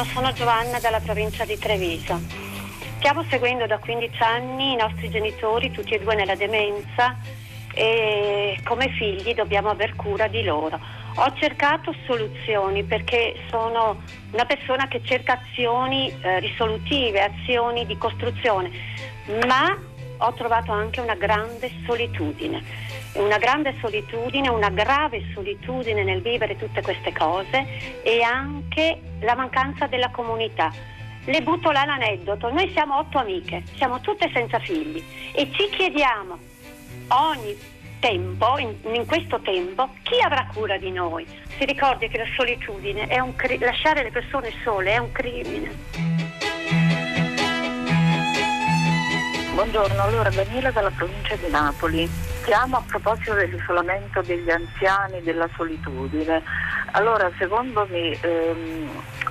buongiorno, sono Giovanna dalla provincia di Treviso. Stiamo seguendo da 15 anni i nostri genitori, tutti e due nella demenza, e come figli dobbiamo aver cura di loro. Ho cercato soluzioni perché sono una persona che cerca azioni eh, risolutive, azioni di costruzione, ma ho trovato anche una grande solitudine, una grande solitudine, una grave solitudine nel vivere tutte queste cose e anche la mancanza della comunità. Le butto là l'aneddoto, noi siamo otto amiche, siamo tutte senza figli e ci chiediamo ogni tempo, in, in questo tempo, chi avrà cura di noi? Si ricordi che la solitudine è un lasciare le persone sole è un crimine. Buongiorno, allora Daniela dalla provincia di Napoli. Chiamo a proposito dell'isolamento degli anziani, della solitudine. Allora, secondo me ehm,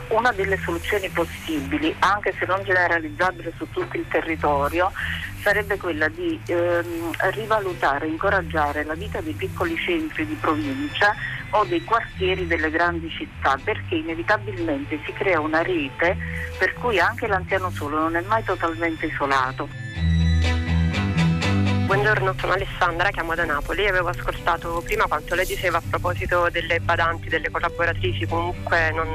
una delle soluzioni possibili, anche se non generalizzabile su tutto il territorio, sarebbe quella di ehm, rivalutare, incoraggiare la vita dei piccoli centri di provincia o dei quartieri delle grandi città, perché inevitabilmente si crea una rete per cui anche l'anziano solo non è mai totalmente isolato. Buongiorno, sono Alessandra, chiamo da Napoli. Avevo ascoltato prima quanto lei diceva a proposito delle badanti, delle collaboratrici comunque non,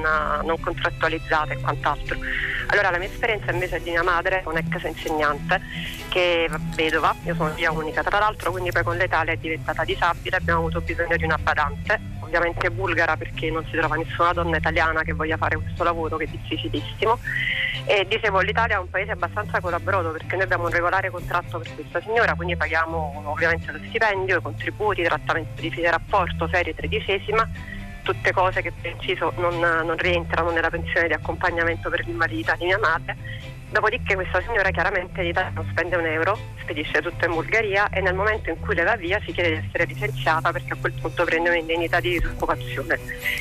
non contrattualizzate e quant'altro. Allora la mia esperienza invece è di mia madre, un'ex insegnante che è vedova, io sono figlia unica tra l'altro, quindi poi con l'età lei è diventata disabile, abbiamo avuto bisogno di una badante, ovviamente bulgara perché non si trova nessuna donna italiana che voglia fare questo lavoro che è difficilissimo e dicevo, l'Italia è un paese abbastanza collaborato perché noi abbiamo un regolare contratto per questa signora, quindi paghiamo ovviamente lo stipendio, i contributi, il trattamento di fine rapporto, ferie tredicesima, tutte cose che per inciso non, non rientrano nella pensione di accompagnamento per l'invalidità di mia madre. Dopodiché questa signora chiaramente in Italia non spende un euro, spedisce tutto in Bulgaria e nel momento in cui le va via si chiede di essere licenziata perché a quel punto prende un'indennità di disoccupazione.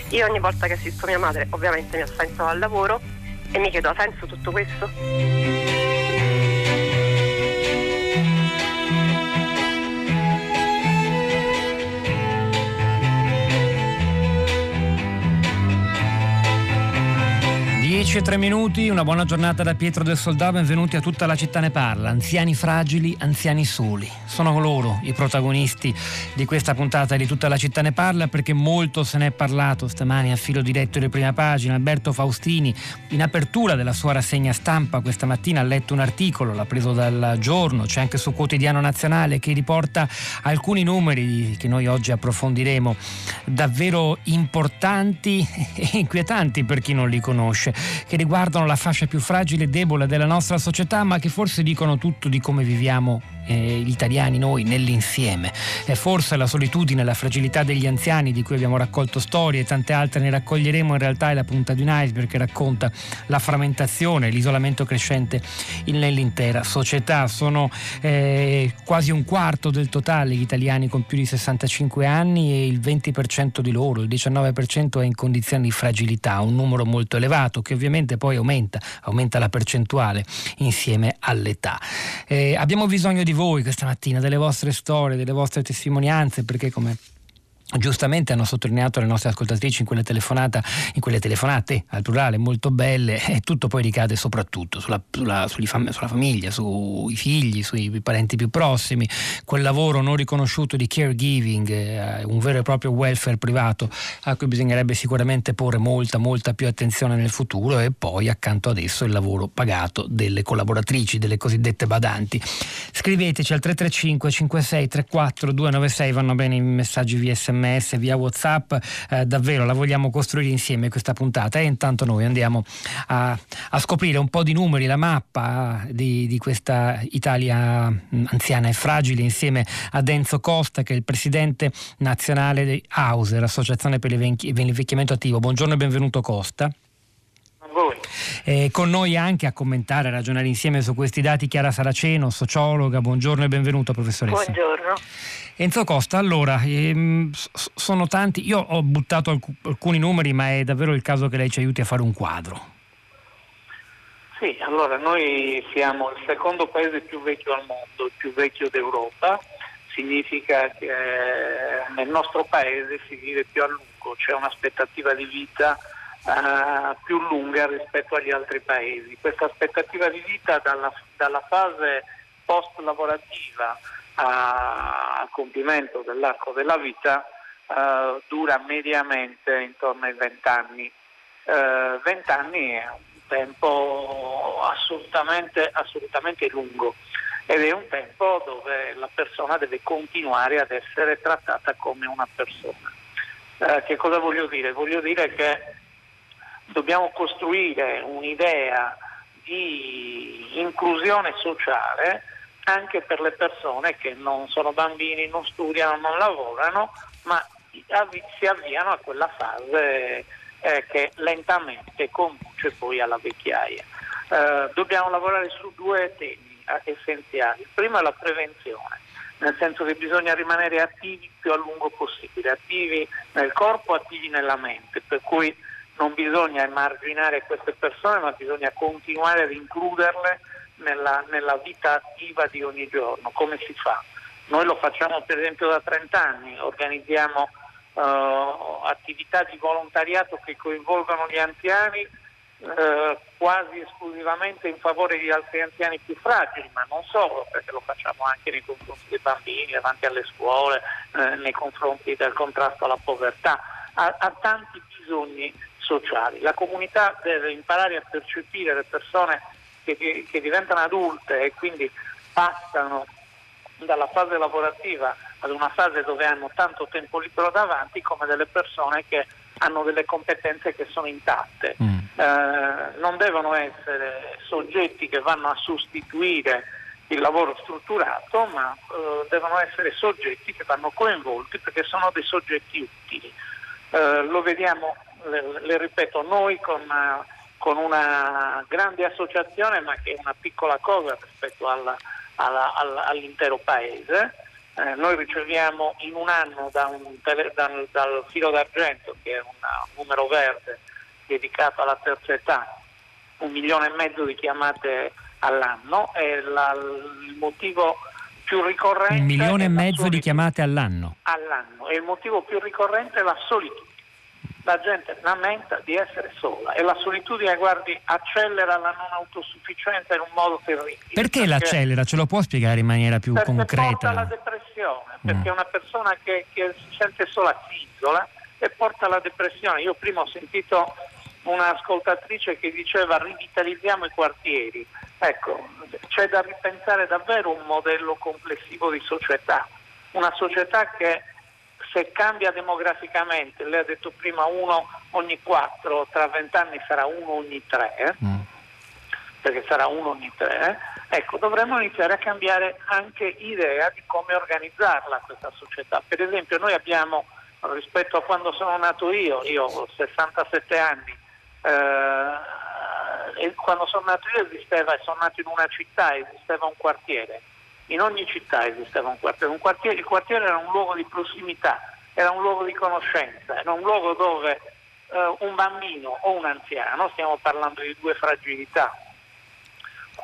Io ogni volta che assisto mia madre ovviamente mi assento dal lavoro e mi chiedo, ha senso tutto questo? 10 e 3 minuti, una buona giornata da Pietro del Soldà, benvenuti a tutta la città ne parla, anziani fragili, anziani soli. Sono loro i protagonisti di questa puntata di tutta la città ne parla perché molto se ne è parlato stamani a filo diretto di prima pagina. Alberto Faustini in apertura della sua rassegna stampa questa mattina ha letto un articolo, l'ha preso dal giorno, c'è anche su Quotidiano Nazionale che riporta alcuni numeri che noi oggi approfondiremo, davvero importanti e inquietanti per chi non li conosce che riguardano la fascia più fragile e debole della nostra società, ma che forse dicono tutto di come viviamo eh, gli italiani noi nell'insieme. E forse la solitudine la fragilità degli anziani di cui abbiamo raccolto storie e tante altre ne raccoglieremo in realtà è la punta di un iceberg che racconta la frammentazione, l'isolamento crescente nell'intera società. Sono eh, quasi un quarto del totale gli italiani con più di 65 anni e il 20% di loro, il 19% è in condizioni di fragilità, un numero molto elevato che ovviamente poi aumenta, aumenta la percentuale insieme all'età. Eh, abbiamo bisogno di voi questa mattina, delle vostre storie, delle vostre testimonianze, perché come giustamente hanno sottolineato le nostre ascoltatrici in quelle, in quelle telefonate al plurale molto belle e tutto poi ricade soprattutto sulla, sulla, fam- sulla, famiglia, sui figli, sui parenti più prossimi, quel lavoro non riconosciuto di caregiving, eh, un vero e proprio welfare privato a cui bisognerebbe sicuramente porre molta molta più attenzione nel futuro e poi accanto ad esso il lavoro pagato delle collaboratrici, delle cosiddette badanti. Scriveteci al 335 56 34 296 vanno bene i messaggi via sms sms, via whatsapp, eh, davvero la vogliamo costruire insieme questa puntata e intanto noi andiamo a, a scoprire un po' di numeri, la mappa di, di, questa Italia mm, anziana e fragile insieme a Enzo Costa che è il presidente nazionale di Hauser, Associazione per l'invecchiamento attivo. Buongiorno e benvenuto Costa. Eh, con noi anche a commentare, a ragionare insieme su questi dati Chiara Saraceno, sociologa. Buongiorno e benvenuto professoressa. Buongiorno. Enzo Costa, allora, ehm, sono tanti, io ho buttato alc- alcuni numeri, ma è davvero il caso che lei ci aiuti a fare un quadro. Sì, allora noi siamo il secondo paese più vecchio al mondo, il più vecchio d'Europa, significa che eh, nel nostro paese si vive più a lungo, c'è un'aspettativa di vita uh, più lunga rispetto agli altri paesi. Questa aspettativa di vita dalla, dalla fase post lavorativa al compimento dell'arco della vita uh, dura mediamente intorno ai 20 anni. 20 anni è un tempo assolutamente, assolutamente lungo ed è un tempo dove la persona deve continuare ad essere trattata come una persona. Eh, che cosa voglio dire? Voglio dire che dobbiamo costruire un'idea di inclusione sociale anche per le persone che non sono bambini, non studiano, non lavorano, ma si avviano a quella fase eh, che lentamente conduce poi alla vecchiaia. Eh, dobbiamo lavorare su due temi essenziali. Il primo è la prevenzione, nel senso che bisogna rimanere attivi più a lungo possibile, attivi nel corpo, attivi nella mente, per cui non bisogna emarginare queste persone, ma bisogna continuare ad includerle nella, nella vita attiva di ogni giorno. Come si fa? Noi lo facciamo per esempio da 30 anni, organizziamo uh, attività di volontariato che coinvolgono gli anziani eh, quasi esclusivamente in favore di altri anziani più fragili, ma non solo, perché lo facciamo anche nei confronti dei bambini, davanti alle scuole, eh, nei confronti del contrasto alla povertà, ha, ha tanti bisogni sociali. La comunità deve imparare a percepire le persone che, che diventano adulte e quindi passano dalla fase lavorativa ad una fase dove hanno tanto tempo libero davanti come delle persone che hanno delle competenze che sono intatte. Mm. Eh, non devono essere soggetti che vanno a sostituire il lavoro strutturato, ma eh, devono essere soggetti che vanno coinvolti perché sono dei soggetti utili. Eh, lo vediamo, le, le, ripeto, noi con, con, una grande associazione, ma che è una piccola cosa rispetto alla, alla, alla, all'intero paese, eh, noi riceviamo in un anno da un tele, dal, dal, filo d'argento, che è un numero verde dedicato alla terza età, un milione e mezzo di chiamate all'anno e la, il motivo più ricorrente... Un milione e mezzo di chiamate all'anno? All'anno. E il motivo più ricorrente è la solitudine la gente lamenta di essere sola e la solitudine, guardi, accelera la non autosufficienza in un modo terribile. Perché, perché l'accelera? Ce lo può spiegare in maniera più perché concreta? Porta alla depressione, perché mm. una persona che, che, si sente sola si isola e porta alla depressione. Io prima ho sentito un'ascoltatrice che diceva rivitalizziamo i quartieri. Ecco, c'è da ripensare davvero un modello complessivo di società, una società che se cambia demograficamente, lei ha detto prima uno ogni quattro, tra vent'anni sarà uno ogni tre, eh? mm. perché sarà uno ogni tre, eh? ecco, dovremmo iniziare a cambiare anche idea di come organizzarla questa società. Per esempio noi abbiamo, rispetto a quando sono nato io, io ho 67 anni, eh, quando sono nato io esisteva, sono nato in una città, esisteva un quartiere in ogni città esisteva un quartiere. un quartiere. Il quartiere era un luogo di prossimità, era un luogo di conoscenza, era un luogo dove eh, un bambino o un anziano, stiamo parlando di due fragilità,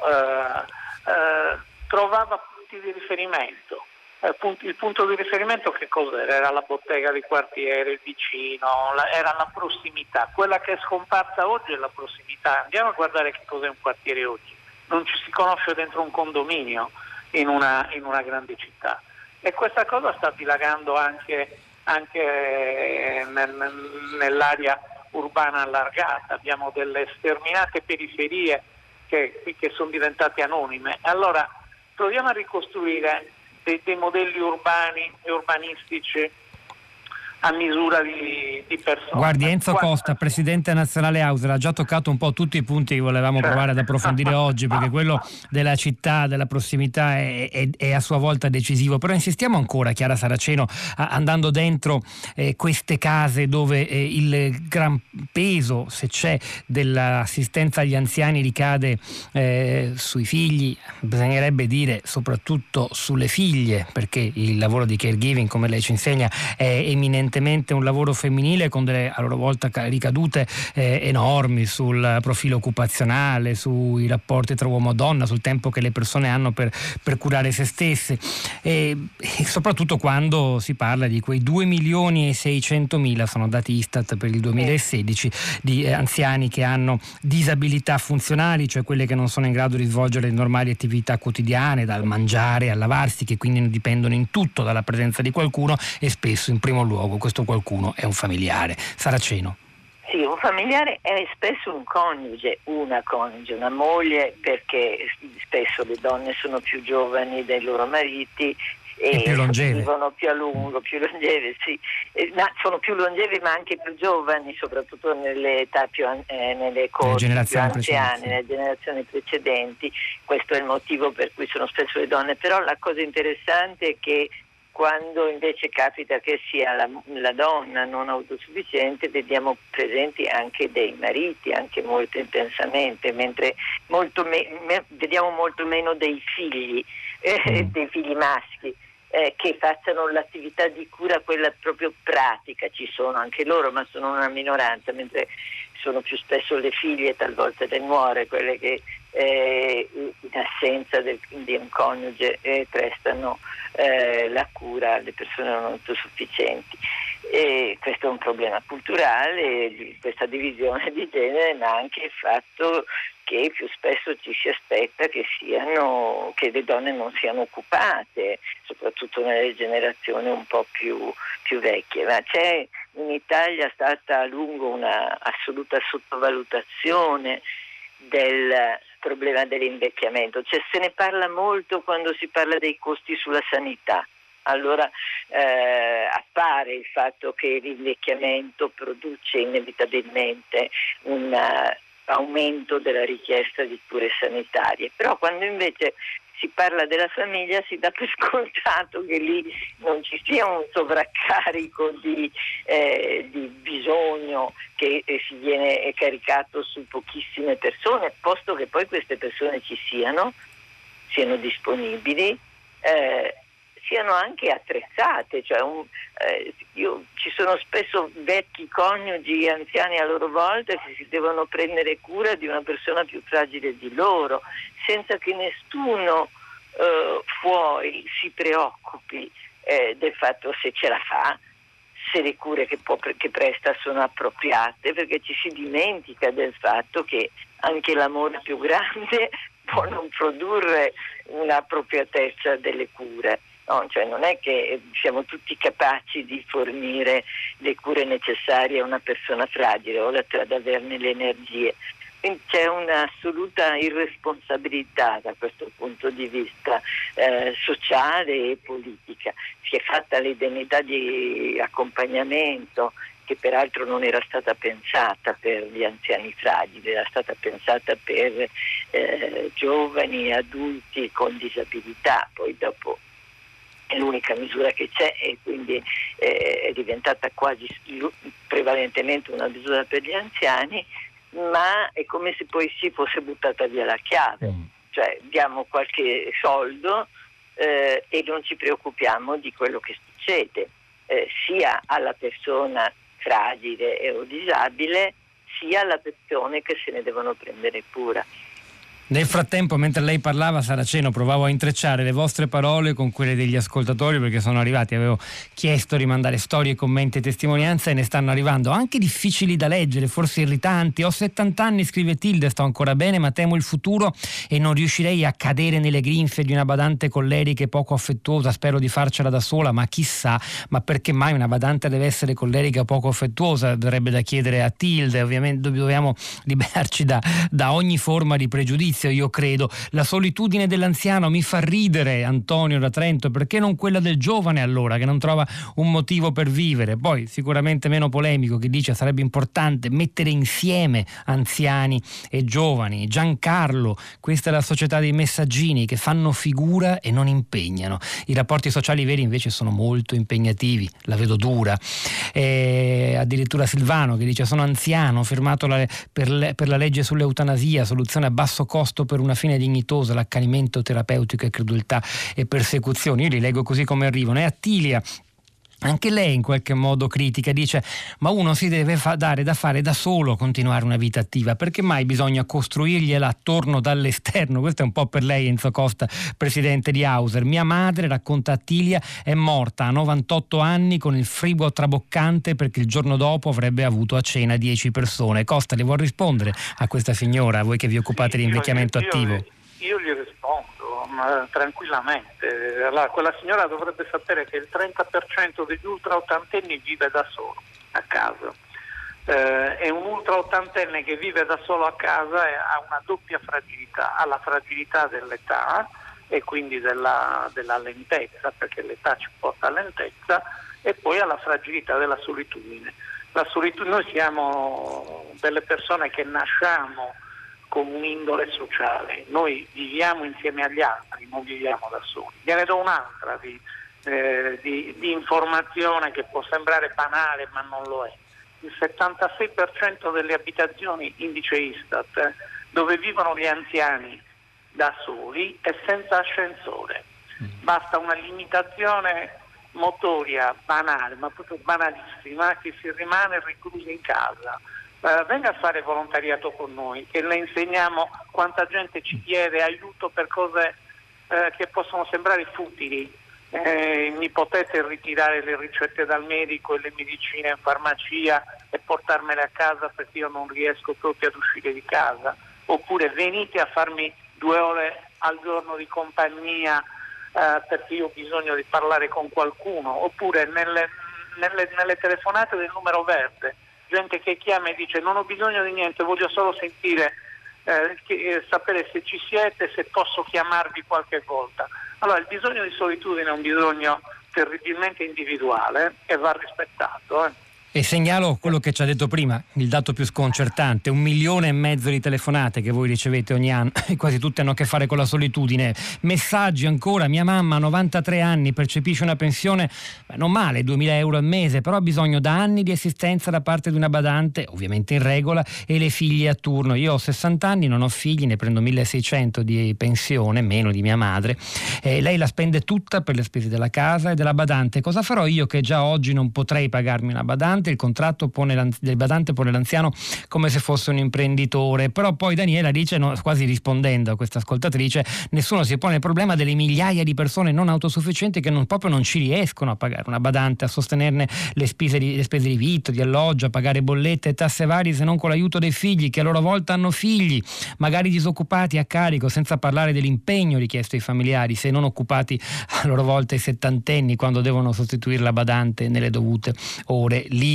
eh, eh, trovava punti di riferimento. Eh, il punto di riferimento che cos'era? Era la bottega di quartiere, il vicino, la, era la prossimità. Quella che è scomparsa oggi è la prossimità. Andiamo a guardare che cos'è un quartiere oggi. Non ci si conosce dentro un condominio in una, in una grande città. E questa cosa sta dilagando anche, anche nel, nell'area urbana allargata, abbiamo delle sterminate periferie che, che sono diventate anonime. Allora proviamo a ricostruire dei, dei modelli urbani e urbanistici a misura di, di persone. Guardi, Enzo Costa, presidente nazionale Auser, ha già toccato un po' tutti i punti che volevamo certo. provare ad approfondire oggi, perché quello della città, della prossimità è, è, è, a sua volta decisivo. Però insistiamo ancora, Chiara Saraceno, andando dentro eh, queste case dove eh, il gran peso, se c'è, dell'assistenza agli anziani ricade eh, sui figli, bisognerebbe dire soprattutto sulle figlie, perché il lavoro di caregiving, come lei ci insegna, è eminentemente evidentemente un lavoro femminile con delle a loro volta ricadute eh, enormi sul profilo occupazionale, sui rapporti tra uomo e donna, sul tempo che le persone hanno per, per curare se stesse. E, e, soprattutto quando si parla di quei 2 milioni e 600 mila, sono dati Istat per il 2016, di eh, anziani che hanno disabilità funzionali, cioè quelle che non sono in grado di svolgere le normali attività quotidiane, dal mangiare al lavarsi, che quindi dipendono in tutto dalla presenza di qualcuno e spesso in primo luogo questo qualcuno è un familiare. Saraceno. Sì, un familiare è spesso un coniuge, una coniuge, una moglie, perché spesso le donne sono più giovani dei loro mariti e, più vivono più a lungo, più longeve, sì. ma sono più longevi ma anche più giovani, soprattutto nelle età più eh, nelle corti più anziane, nelle generazioni precedenti. Questo è il motivo per cui sono spesso le donne. Però la cosa interessante è che quando invece capita che sia la, la, donna non autosufficiente vediamo presenti anche dei mariti, anche molto intensamente, mentre molto me, me, vediamo molto meno dei figli, eh, mm. dei figli maschi. Eh, che facciano l'attività di cura, quella proprio pratica, ci sono anche loro, ma sono una minoranza, mentre sono più spesso le figlie, talvolta le nuore, quelle che eh, in assenza del, di un coniuge eh, prestano eh, la cura alle persone non autosufficienti. E questo è un problema culturale, questa divisione di genere, ma anche il fatto che più spesso ci si aspetta che, siano, che le donne non siano occupate, soprattutto nelle generazioni un po' più, più vecchie. Ma c'è in Italia stata a lungo un'assoluta sottovalutazione del problema dell'invecchiamento, cioè se ne parla molto quando si parla dei costi sulla sanità. Allora eh, appare il fatto che l'invecchiamento produce inevitabilmente un uh, aumento della richiesta di cure sanitarie, però quando invece si parla della famiglia si dà per scontato che lì non ci sia un sovraccarico di, eh, di bisogno che eh, si viene caricato su pochissime persone, posto che poi queste persone ci siano, siano disponibili. Eh, siano anche attrezzate, cioè un, eh, io, ci sono spesso vecchi coniugi anziani a loro volta che si devono prendere cura di una persona più fragile di loro, senza che nessuno eh, fuori si preoccupi eh, del fatto se ce la fa, se le cure che, può, che presta sono appropriate, perché ci si dimentica del fatto che anche l'amore più grande può non produrre un'appropriatezza delle cure. No, cioè non è che siamo tutti capaci di fornire le cure necessarie a una persona fragile, oltre ad averne le energie. C'è un'assoluta irresponsabilità da questo punto di vista eh, sociale e politica. Si è fatta l'indennità di accompagnamento che peraltro non era stata pensata per gli anziani fragili, era stata pensata per eh, giovani adulti con disabilità, poi dopo è l'unica misura che c'è e quindi eh, è diventata quasi prevalentemente una misura per gli anziani ma è come se poi si fosse buttata via la chiave, mm. cioè diamo qualche soldo eh, e non ci preoccupiamo di quello che succede, eh, sia alla persona fragile o disabile, sia alla persone che se ne devono prendere cura. Nel frattempo, mentre lei parlava, Saraceno, provavo a intrecciare le vostre parole con quelle degli ascoltatori perché sono arrivati, avevo chiesto di mandare storie, commenti e testimonianze e ne stanno arrivando anche difficili da leggere, forse irritanti. Ho 70 anni, scrive Tilde, sto ancora bene, ma temo il futuro e non riuscirei a cadere nelle grinfie di una badante collerica e poco affettuosa. Spero di farcela da sola, ma chissà, ma perché mai una badante deve essere collerica o poco affettuosa? Dovrebbe da chiedere a Tilde. Ovviamente dobbiamo liberarci da, da ogni forma di pregiudizio giudizio, io credo. La solitudine dell'anziano mi fa ridere, Antonio da Trento, perché non quella del giovane allora, che non trova un motivo per vivere. Poi sicuramente meno polemico, che dice sarebbe importante mettere insieme anziani e giovani. Giancarlo, questa è la società dei messaggini che fanno figura e non impegnano. I rapporti sociali veri invece sono molto impegnativi, la vedo dura. E addirittura Silvano che dice sono anziano, ho firmato la, per, per la legge sull'eutanasia, soluzione a basso costo posto per una fine dignitosa, l'accanimento terapeutico e crudeltà e persecuzioni. Io li leggo così come arrivano. È Attilia anche lei in qualche modo critica, dice ma uno si deve fa- dare da fare da solo continuare una vita attiva, perché mai bisogna costruirgliela attorno dall'esterno? Questo è un po' per lei Enzo Costa, presidente di Hauser. Mia madre, racconta Attilia, è morta a 98 anni con il frigo traboccante perché il giorno dopo avrebbe avuto a cena 10 persone. Costa, le vuol rispondere a questa signora, voi che vi occupate di invecchiamento attivo? Io, io gli rispondo tranquillamente. Allora, quella signora dovrebbe sapere che il 30% degli ultra ottantenni vive da solo a casa. Eh, e un ultra ottantenne che vive da solo a casa ha una doppia fragilità, ha la fragilità dell'età e quindi della, della lentezza, perché l'età ci porta a lentezza, e poi ha la fragilità della solitudine. Solitudine noi siamo delle persone che nasciamo con un'indole sociale. Noi viviamo insieme agli altri, non viviamo da soli. Gliene do un'altra di, eh, di, di informazione che può sembrare banale ma non lo è. Il 76% delle abitazioni, indice Istat, eh, dove vivono gli anziani da soli è senza ascensore. Mm. Basta una limitazione motoria banale, ma proprio banalissima, che si rimane reclusi in casa eh, venga a fare volontariato con noi, che le insegniamo quanta gente ci chiede aiuto per cose eh, che possono sembrare futili. Eh, mi potete ritirare le ricette dal medico e le medicine in farmacia e portarmele a casa perché io non riesco proprio ad uscire di casa? Oppure venite a farmi due ore al giorno di compagnia eh, perché io ho bisogno di parlare con qualcuno? Oppure nelle, nelle, nelle telefonate del numero verde gente che chiama e dice non ho bisogno di niente, voglio solo sentire, eh, che, eh, sapere se ci siete, se posso chiamarvi qualche volta. Allora il bisogno di solitudine è un bisogno terribilmente individuale e va rispettato. Eh. E segnalo quello che ci ha detto prima, il dato più sconcertante, un milione e mezzo di telefonate che voi ricevete ogni anno e quasi tutte hanno a che fare con la solitudine. Messaggi ancora, mia mamma ha 93 anni, percepisce una pensione, beh, non male, 2000 euro al mese, però ha bisogno da anni di assistenza da parte di una badante, ovviamente in regola, e le figlie a turno. Io ho 60 anni, non ho figli, ne prendo 1600 di pensione, meno di mia madre. E lei la spende tutta per le spese della casa e della badante. Cosa farò io che già oggi non potrei pagarmi una badante? Badante, il contratto pone del badante pone l'anziano come se fosse un imprenditore, però poi Daniela dice, no, quasi rispondendo a questa ascoltatrice, nessuno si pone il problema delle migliaia di persone non autosufficienti che non, proprio non ci riescono a pagare una badante, a sostenerne le spese di, le spese di vitto, di alloggio, a pagare bollette e tasse varie se non con l'aiuto dei figli che a loro volta hanno figli, magari disoccupati a carico, senza parlare dell'impegno richiesto ai familiari, se non occupati a loro volta i settantenni quando devono sostituire la badante nelle dovute ore libere.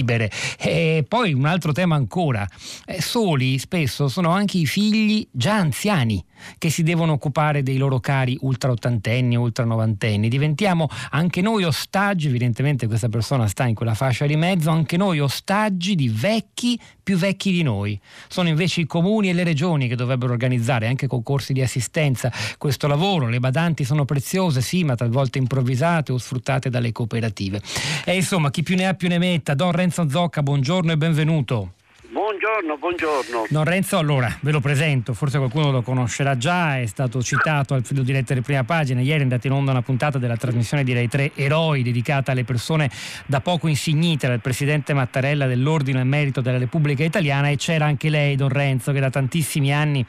E poi un altro tema ancora, eh, soli spesso sono anche i figli già anziani che si devono occupare dei loro cari ultra ottantenni, ultra novantenni. Diventiamo anche noi ostaggi, evidentemente questa persona sta in quella fascia di mezzo, anche noi ostaggi di vecchi più vecchi di noi. Sono invece i comuni e le regioni che dovrebbero organizzare anche concorsi di assistenza questo lavoro. Le badanti sono preziose, sì, ma talvolta improvvisate o sfruttate dalle cooperative. E insomma, chi più ne ha più ne metta. Don Renzo Zocca, buongiorno e benvenuto. Buongiorno, buongiorno. Don Renzo, allora ve lo presento, forse qualcuno lo conoscerà già, è stato citato al filo di prima pagina. Ieri è andata in onda una puntata della trasmissione di Rai 3 Eroi dedicata alle persone da poco insignite dal presidente Mattarella dell'Ordine e Merito della Repubblica Italiana e c'era anche lei, Don Renzo, che da tantissimi anni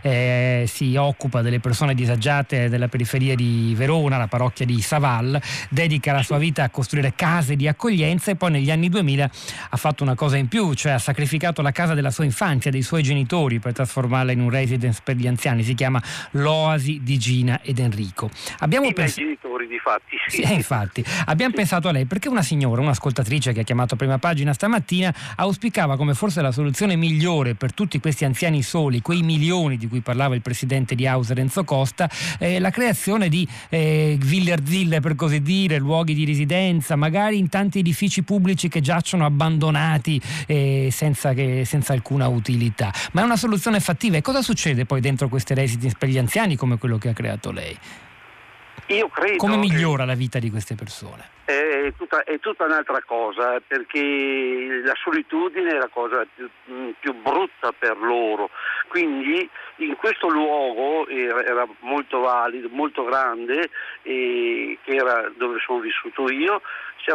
eh, si occupa delle persone disagiate della periferia di Verona, la parrocchia di Saval, dedica la sua vita a costruire case di accoglienza e poi negli anni 2000 ha fatto una cosa in più, cioè ha sacrificato la casa della sua infanzia, dei suoi genitori, per trasformarla in un residence per gli anziani. Si chiama l'Oasi di Gina ed Enrico. Abbiamo I pens- genitori, di fatti. Sì. sì infatti. Abbiamo pensato a lei perché una signora, un'ascoltatrice che ha chiamato prima pagina stamattina, auspicava come forse la soluzione migliore per tutti questi anziani soli, quei milioni di cui parlava il presidente di Hauser Enzo Costa, eh, la creazione di eh, Villerzille, per così dire, luoghi di residenza, magari in tanti edifici pubblici che giacciono abbandonati eh, senza che senza alcuna utilità. Ma è una soluzione fattiva. E cosa succede poi dentro queste residence per gli anziani come quello che ha creato lei? Io credo. Come migliora la vita di queste persone? È tutta, è tutta un'altra cosa, perché la solitudine è la cosa più, più brutta per loro. Quindi in questo luogo era, era molto valido, molto grande, che era dove sono vissuto io,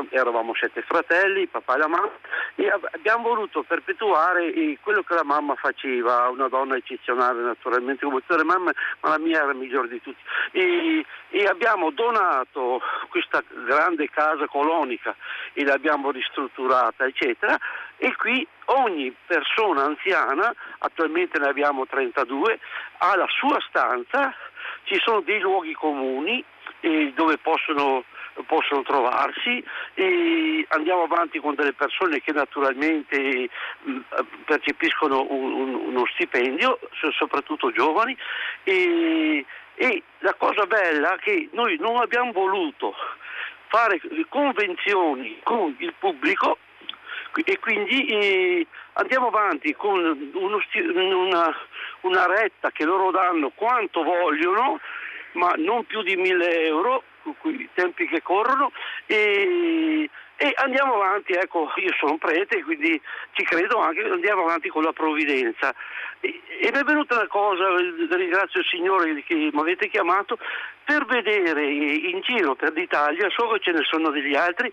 eravamo sette fratelli, papà e la mamma, e abbiamo voluto perpetuare quello che la mamma faceva, una donna eccezionale naturalmente come tutte le mamme, ma la mia era la migliore di tutti. E, e abbiamo donato questa grande casa colonica e l'abbiamo ristrutturata, eccetera, e qui ogni persona anziana, attualmente ne abbiamo 32, ha la sua stanza, ci sono dei luoghi comuni eh, dove possono possono trovarsi e andiamo avanti con delle persone che naturalmente mm, percepiscono un, un, uno stipendio, soprattutto giovani e, e la cosa bella è che noi non abbiamo voluto fare convenzioni con il pubblico e quindi eh, andiamo avanti con uno, una, una, retta che loro danno quanto vogliono, ma non più di 1000 euro i tempi che corrono e, e andiamo avanti, ecco, io sono prete, quindi ci credo anche, andiamo avanti con la provvidenza. Ed è venuta una cosa, ringrazio il Signore che mi avete chiamato, per vedere in giro per l'Italia, so che ce ne sono degli altri,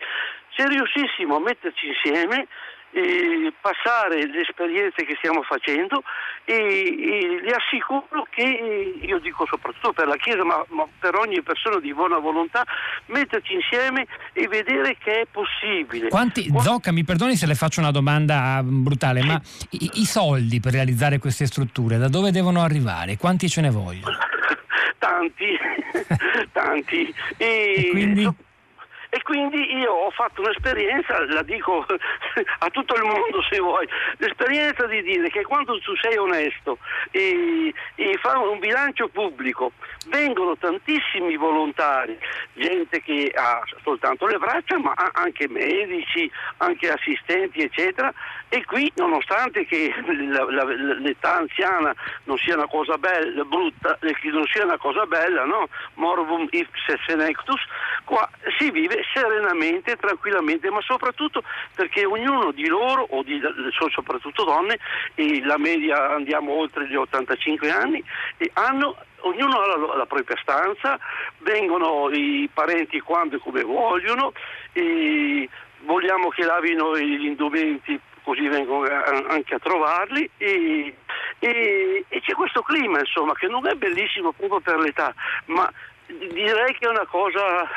se riuscissimo a metterci insieme eh, passare le esperienze che stiamo facendo e, e le assicuro che, io dico soprattutto per la Chiesa, ma, ma, per ogni persona di buona volontà, metterci insieme e vedere che è possibile. Quanti, Qu- Zocca, mi perdoni se le faccio una domanda brutale, sì. ma i, i soldi per realizzare queste strutture da dove devono arrivare? Quanti ce ne vogliono? tanti, tanti. E, e quindi? E quindi io ho fatto un'esperienza, la dico a tutto il mondo se vuoi, l'esperienza di dire che quando tu sei onesto e, e fai un bilancio pubblico, vengono tantissimi volontari, gente che ha soltanto le braccia, ma anche medici, anche assistenti, eccetera, e qui nonostante che la, la, l'età anziana non sia una cosa bella, brutta, non sia una cosa bella, no? Morbum ipse senectus, qua si vive serenamente, tranquillamente, ma soprattutto perché ognuno di loro, o di, soprattutto donne, la media andiamo oltre gli 85 anni, hanno ognuno ha la, la, propria stanza, vengono i parenti quando e come vogliono, e vogliamo che lavino gli indumenti così vengono anche a trovarli e, e, e, c'è questo clima insomma che non è bellissimo proprio per l'età ma direi che è una cosa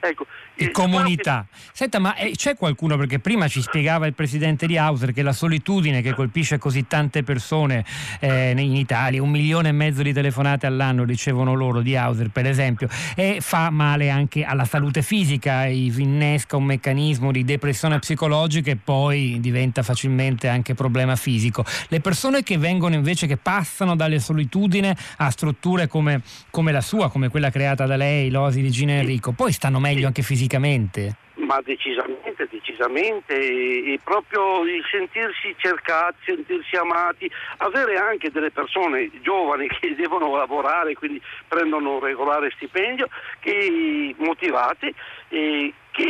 ecco, di comunità. Senta, ma eh, c'è qualcuno, perché prima ci spiegava il presidente di Hauser che la solitudine che colpisce così tante persone eh, in Italia, un milione e mezzo di telefonate all'anno ricevono loro di Hauser per esempio, e fa male anche alla salute fisica, innesca un meccanismo di depressione psicologica e poi diventa facilmente anche problema fisico. Le persone che vengono invece, che passano dalle solitudine a strutture come, come la sua, come quella creata da lei, l'Osi di Gino Enrico, poi stanno meglio anche fisicamente fisicamente? Ma decisamente, decisamente, e, proprio il sentirsi cercati, sentirsi amati, avere anche delle persone giovani che devono lavorare, quindi prendono un regolare stipendio, che, motivate, e, che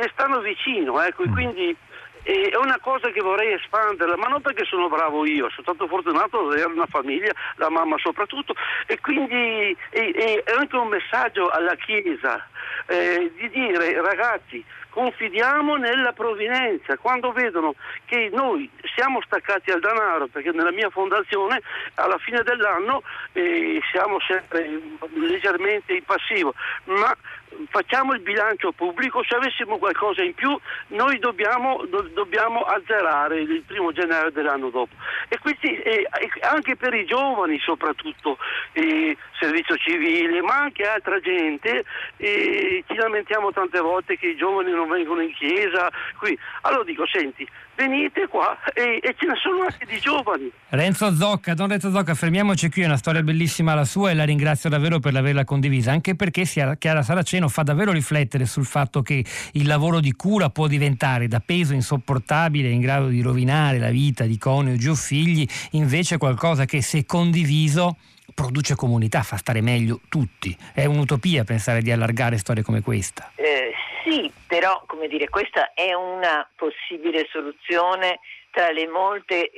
le stanno vicino, ecco, mm. quindi è una cosa che vorrei espandere, ma non perché sono bravo io, sono stato fortunato ad avere una famiglia, la mamma soprattutto, e quindi è, è anche un messaggio alla Chiesa eh, di dire ragazzi confidiamo nella provvidenza, quando vedono che noi siamo staccati al denaro, perché nella mia fondazione alla fine dell'anno eh, siamo sempre leggermente in passivo, ma facciamo il bilancio pubblico, se avessimo qualcosa in più noi dobbiamo, do, dobbiamo azzerare il primo gennaio dell'anno dopo. E quindi eh, anche per i giovani soprattutto, eh, servizio civile, ma anche altra gente, eh, ci lamentiamo tante volte che i giovani non vengono in chiesa. Qui. Allora dico, senti, venite qua e, e, ce ne sono anche di giovani. Renzo Zocca, Don Renzo Zocca, fermiamoci qui, è una storia bellissima la sua e la ringrazio davvero per averla condivisa, anche perché Chiara Saraceno fa davvero riflettere sul fatto che il lavoro di cura può diventare da peso insopportabile, in grado di rovinare la vita di coniugi o figli, invece qualcosa che se condiviso produce comunità, fa stare meglio tutti. È un'utopia pensare di allargare storie come questa. Eh, sì, però come dire, questa è una possibile soluzione tra le molte,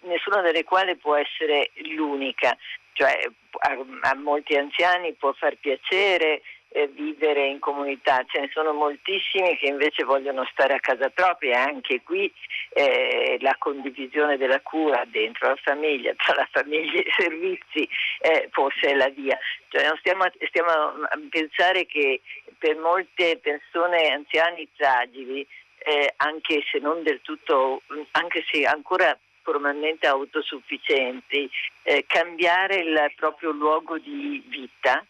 nessuna delle quali può essere l'unica. cioè a, a molti anziani può far piacere eh, vivere in comunità, ce ne sono moltissimi che invece vogliono stare a casa propria e anche qui eh, la condivisione della cura dentro la famiglia, tra la famiglia e i servizi, eh, forse è la via. Cioè, non stiamo, stiamo a pensare che per molte persone anziani fragili, eh, anche se non del tutto, anche se ancora formalmente autosufficienti, eh, cambiare il proprio luogo di vita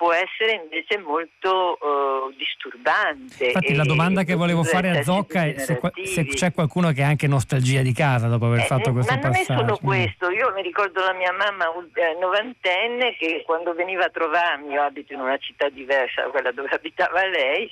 può essere invece molto uh, disturbante. Infatti la domanda che volevo fare a Zocca è se, se, c'è qualcuno che ha anche nostalgia di casa dopo aver eh, fatto questo ma passaggio. Ma non è solo questo, io mi ricordo la mia mamma eh, novantenne che quando veniva a trovarmi, io abito in una città diversa da quella dove abitava lei,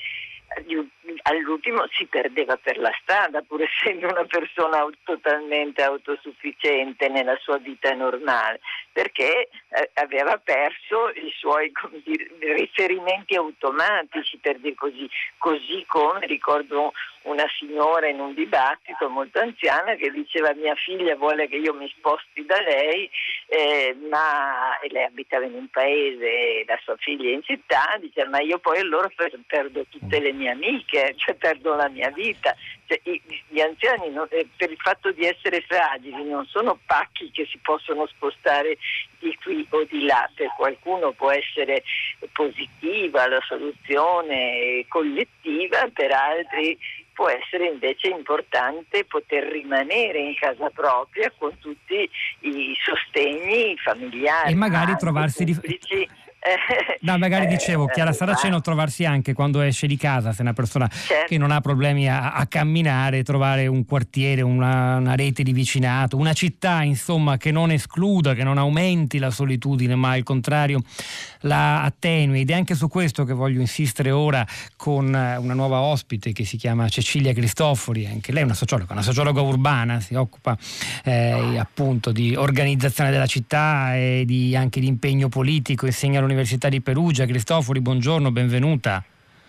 all'ultimo si perdeva per la strada, pur essendo una persona totalmente autosufficiente nella sua vita normale, perché eh, aveva perso i suoi dire, riferimenti automatici, per dire così, così come ricordo una signora in un dibattito molto anziana che diceva mia figlia vuole che io mi sposti da lei, eh, ma lei abitava in un paese e la sua figlia in città, dice ma io poi allora perdo tutte le mie amiche, cioè perdo la mia vita. Cioè, gli anziani non, eh, per il fatto di essere fragili non sono pacchi che si possono spostare di qui o di là, per qualcuno può essere positiva la soluzione collettiva, per altri può essere invece importante poter rimanere in casa propria con tutti i sostegni familiari. E magari trovarsi di No, magari eh, dicevo, Chiara Saraceno trovarsi anche quando esce di casa, se è una persona certo. che non ha problemi a, a camminare, trovare un quartiere, una, una, rete di vicinato, una città insomma che non escluda, che non aumenti la solitudine, ma al contrario la attenui. Ed è anche su questo che voglio insistere ora con eh, una nuova ospite che si chiama Cecilia Cristofori, anche lei è una sociologa, una sociologa urbana, si occupa eh, appunto di organizzazione della città e di, anche di impegno politico, insegna all'università di Perugia. Cristofori, buongiorno, benvenuta.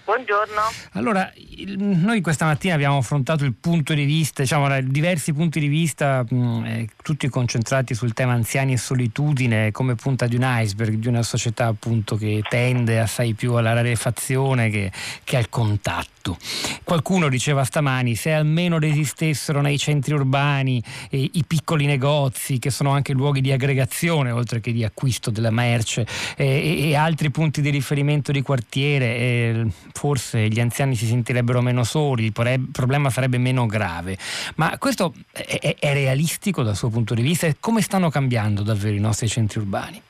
Buongiorno. Allora, noi questa mattina abbiamo affrontato il punto di vista, diciamo, diversi punti di vista, mh, eh, tutti concentrati sul tema anziani e solitudine come punta di un iceberg, di una società appunto che tende assai più alla rarefazione che, che al contatto. Qualcuno diceva stamani se almeno resistessero nei centri urbani eh, i piccoli negozi che sono anche luoghi di aggregazione oltre che di acquisto della merce eh, e, altri punti di riferimento di quartiere, eh, forse gli anziani si sentirebbero meno soli, il problema sarebbe meno grave. Ma questo è, è realistico dal suo punto di vista e come stanno cambiando davvero i nostri centri urbani?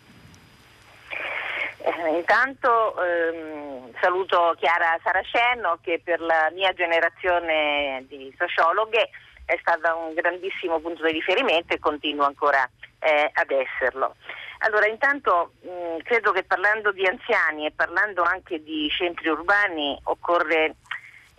Eh, intanto ehm, saluto Chiara Saraceno che per la mia generazione di sociologhe è stata un grandissimo punto di riferimento e continua ancora eh, ad esserlo. Allora, intanto mh, credo che parlando di anziani e parlando anche di centri urbani occorre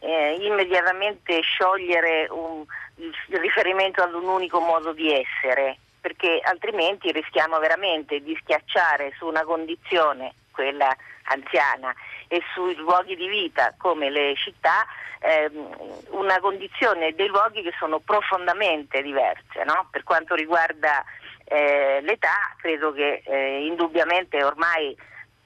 eh, immediatamente sciogliere un, il riferimento ad un unico modo di essere, perché altrimenti rischiamo veramente di schiacciare su una condizione, quella anziana, e sui luoghi di vita come le città, ehm, una condizione dei luoghi che sono profondamente diverse. No? Per quanto riguarda eh, l'età, credo che eh, indubbiamente ormai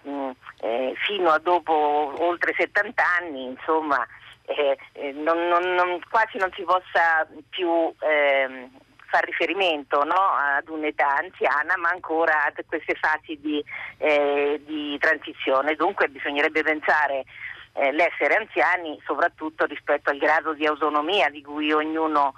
mh, eh, fino a dopo oltre 70 anni, insomma, eh, eh, non, non, non, quasi non si possa più ehm, fare riferimento no, ad un'età anziana, ma ancora a queste fasi di, eh, di transizione. Dunque bisognerebbe pensare l'essere anziani soprattutto rispetto al grado di autonomia di cui ognuno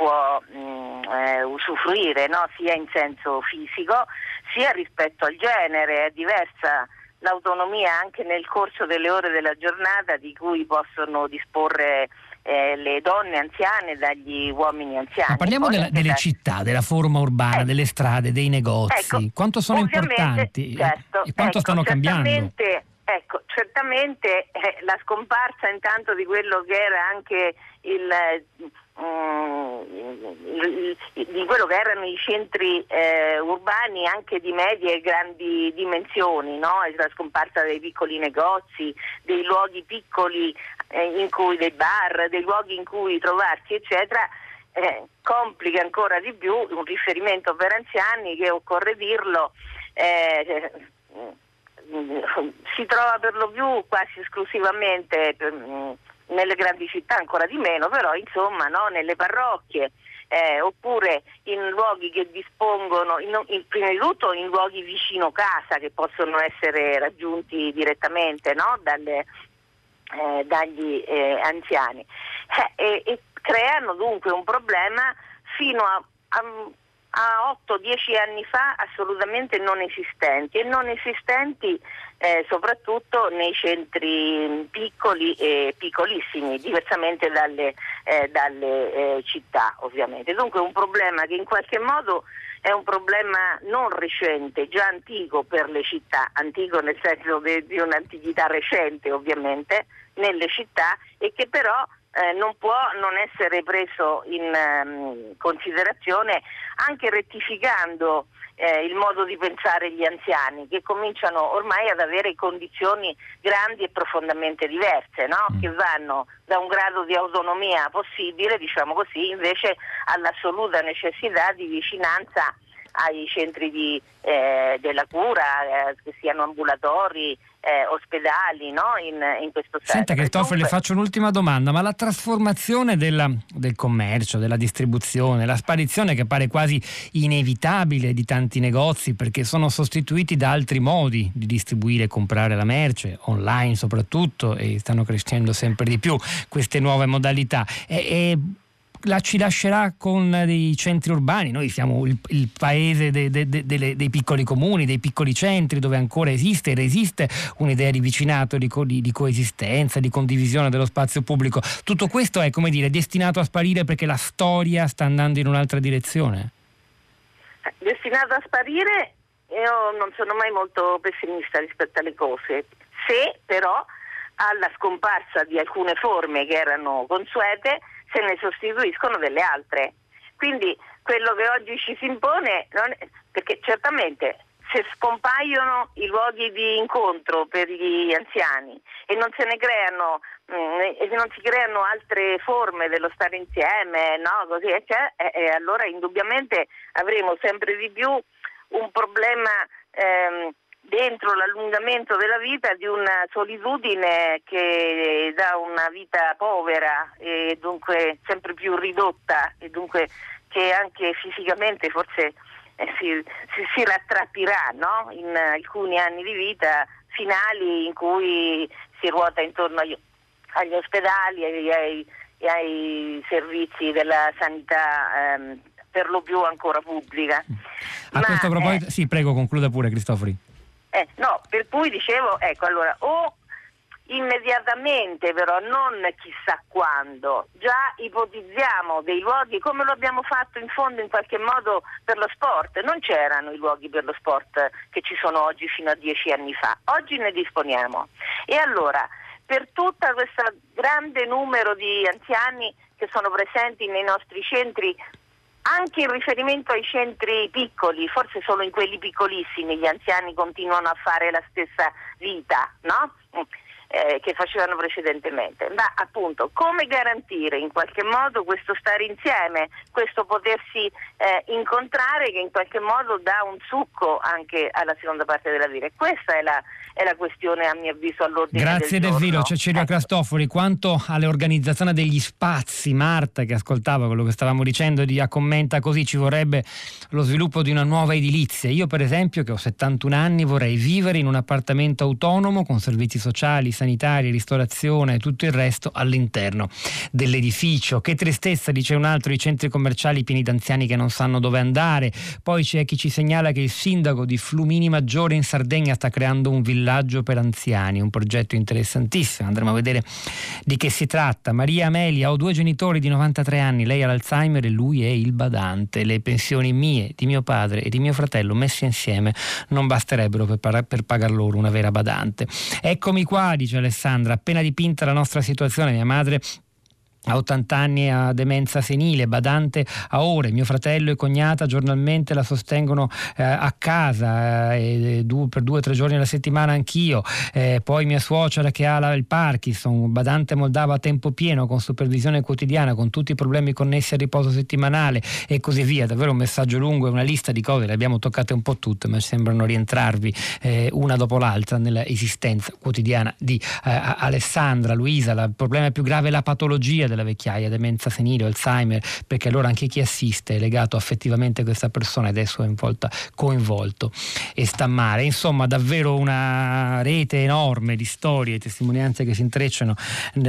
può mh, mm, eh, usufruire, no? sia in senso fisico sia rispetto al genere, è diversa l'autonomia anche nel corso delle ore della giornata di cui possono disporre eh, le donne anziane dagli uomini anziani. Ma parliamo della, delle città, della forma urbana, eh. delle strade, dei negozi. Ecco, quanto sono importanti certo, e quanto ecco, stanno cambiando? Ecco, certamente eh, la scomparsa intanto di quello che era anche il di quello che erano i centri eh, urbani anche di medie e grandi dimensioni, no? la scomparsa dei piccoli negozi, dei luoghi piccoli eh, in cui dei bar, dei luoghi in cui trovarsi, eccetera, eh, complica ancora di più un riferimento per anziani che occorre dirlo eh, si trova per lo più quasi esclusivamente per, nelle grandi città, ancora di meno, però insomma no, nelle parrocchie. Eh, oppure in luoghi che dispongono, in, in, prima di tutto in luoghi vicino casa che possono essere raggiunti direttamente no? Dalle, eh, dagli eh, anziani eh, e, creano dunque un problema fino a, a a 8-10 anni fa assolutamente non esistenti e non esistenti eh, soprattutto nei centri piccoli e piccolissimi, diversamente dalle, eh, dalle eh, città ovviamente. Dunque un problema che in qualche modo è un problema non recente, già antico per le città, antico nel senso de, di un'antichità recente ovviamente nelle città e che però eh, non può non essere preso in um, considerazione anche rettificando eh, il modo di pensare gli anziani che cominciano ormai ad avere condizioni grandi e profondamente diverse, no? mm. che vanno da un grado di autonomia possibile, diciamo così, invece all'assoluta necessità di vicinanza ai centri di, eh, della cura, eh, che siano ambulatori, eh, ospedali, no? in, in, questo senso. Senta Cristoforo, Dunque... le faccio un'ultima domanda, ma la trasformazione della, del commercio, della distribuzione, la sparizione che pare quasi inevitabile di tanti negozi perché sono sostituiti da altri modi di distribuire e comprare la merce, online soprattutto, e stanno crescendo sempre di più queste nuove modalità. E, e la ci lascerà con dei centri urbani, noi siamo il, il paese de, de, de, dei piccoli comuni, dei piccoli centri dove ancora esiste e resiste un'idea di vicinato, di, co, di, di, coesistenza, di condivisione dello spazio pubblico. Tutto questo è, come dire, destinato a sparire perché la storia sta andando in un'altra direzione? Destinato a sparire, io non sono mai molto pessimista rispetto alle cose. Se però alla scomparsa di alcune forme che erano consuete se ne sostituiscono delle altre. Quindi quello che oggi ci si impone, è, perché certamente se scompaiono i luoghi di incontro per gli anziani e non creano mh, mm, non si creano altre forme dello stare insieme, no? Così, e, e allora indubbiamente avremo sempre di più un problema ehm, dentro l'allungamento della vita di una solitudine che dà una vita povera e dunque sempre più ridotta e dunque che anche fisicamente forse eh, si, si, si, rattrappirà no? in alcuni anni di vita finali in cui si ruota intorno agli, agli ospedali e ai, ai, servizi della sanità ehm, per lo più ancora pubblica. A Ma, questo proposito, eh, sì, prego, concluda pure Cristofori. Eh, no, per cui dicevo, ecco, allora, o immediatamente però, non chissà quando, già ipotizziamo dei luoghi come lo abbiamo fatto in fondo in qualche modo per lo sport, non c'erano i luoghi per lo sport che ci sono oggi fino a dieci anni fa, oggi ne disponiamo. E allora, per tutto questo grande numero di anziani che sono presenti nei nostri centri anche in riferimento ai centri piccoli, forse solo in quelli piccolissimi gli anziani continuano a fare la stessa vita, no? Eh, che facevano precedentemente, ma appunto come garantire in qualche modo questo stare insieme, questo potersi eh, incontrare che in qualche modo dà un succo anche alla seconda parte della vita. Questa è la, è la questione a mio avviso all'ordine Grazie del, del Vilo, Cecilia ecco. Crastofori, quanto all'organizzazione degli spazi, Marta che ascoltava quello che stavamo dicendo, di, commenta così, ci vorrebbe lo sviluppo di una nuova edilizia. Io per esempio che ho 71 anni vorrei vivere in un appartamento autonomo con servizi sociali, sanitari, ristorazione e tutto il resto all'interno dell'edificio. Che tristezza, dice un altro, i centri commerciali pieni d'anziani che non sanno dove andare. Poi c'è chi ci segnala che il sindaco di Flumini Maggiore in Sardegna sta creando un villaggio per anziani, un progetto interessantissimo. Andremo a vedere di che si tratta. Maria Amelia, ho due genitori di 93 anni, lei ha l'Alzheimer e lui è il badante. Le pensioni mie, di mio padre e di mio fratello messe insieme non basterebbero per, par- per pagar loro una vera badante. Eccomi qua, dice dice Alessandra, appena dipinta la nostra situazione, mia madre a 80 anni a demenza senile, badante a ore, mio fratello e cognata giornalmente la sostengono eh, a casa eh, due, per due o tre giorni alla settimana anch'io, eh, poi mia suocera che ha la, il Parkinson, badante moldava a tempo pieno con supervisione quotidiana, con tutti i problemi connessi al riposo settimanale e così via, davvero un messaggio lungo e una lista di cose, le abbiamo toccate un po' tutte, ma sembrano rientrarvi eh, una dopo l'altra nell'esistenza quotidiana di eh, Alessandra, Luisa, il problema più grave è la patologia della vecchiaia, demenza senile, Alzheimer, perché allora anche chi assiste è legato affettivamente a questa persona ed è sua volta coinvolto e sta male. Insomma, davvero una rete enorme di storie e testimonianze che si intrecciano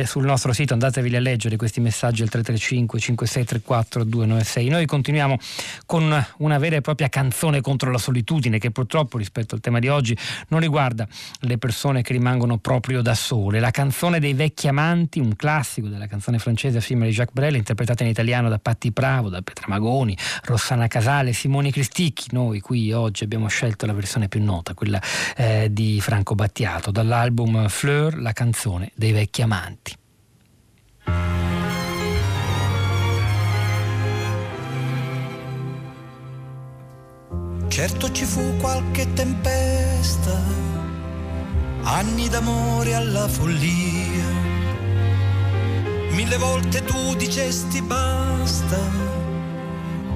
sul nostro sito. Andatevi a leggere questi messaggi al 335 5634 296. Noi continuiamo con una vera e propria canzone contro la solitudine che purtroppo rispetto al tema di oggi non riguarda le persone che rimangono proprio da sole. La canzone dei vecchi amanti, un classico della canzone francese francese film di Jacques Brel, interpretata in italiano da Patti Bravo, da Petra Magoni, Rossana Casale, Simone Cristicchi. Noi qui oggi abbiamo scelto la versione più nota, quella eh, di Franco Battiato, dall'album Fleur, la canzone dei vecchi amanti. Certo ci fu qualche tempesta, anni d'amore alla follia Mille volte tu dicesti basta,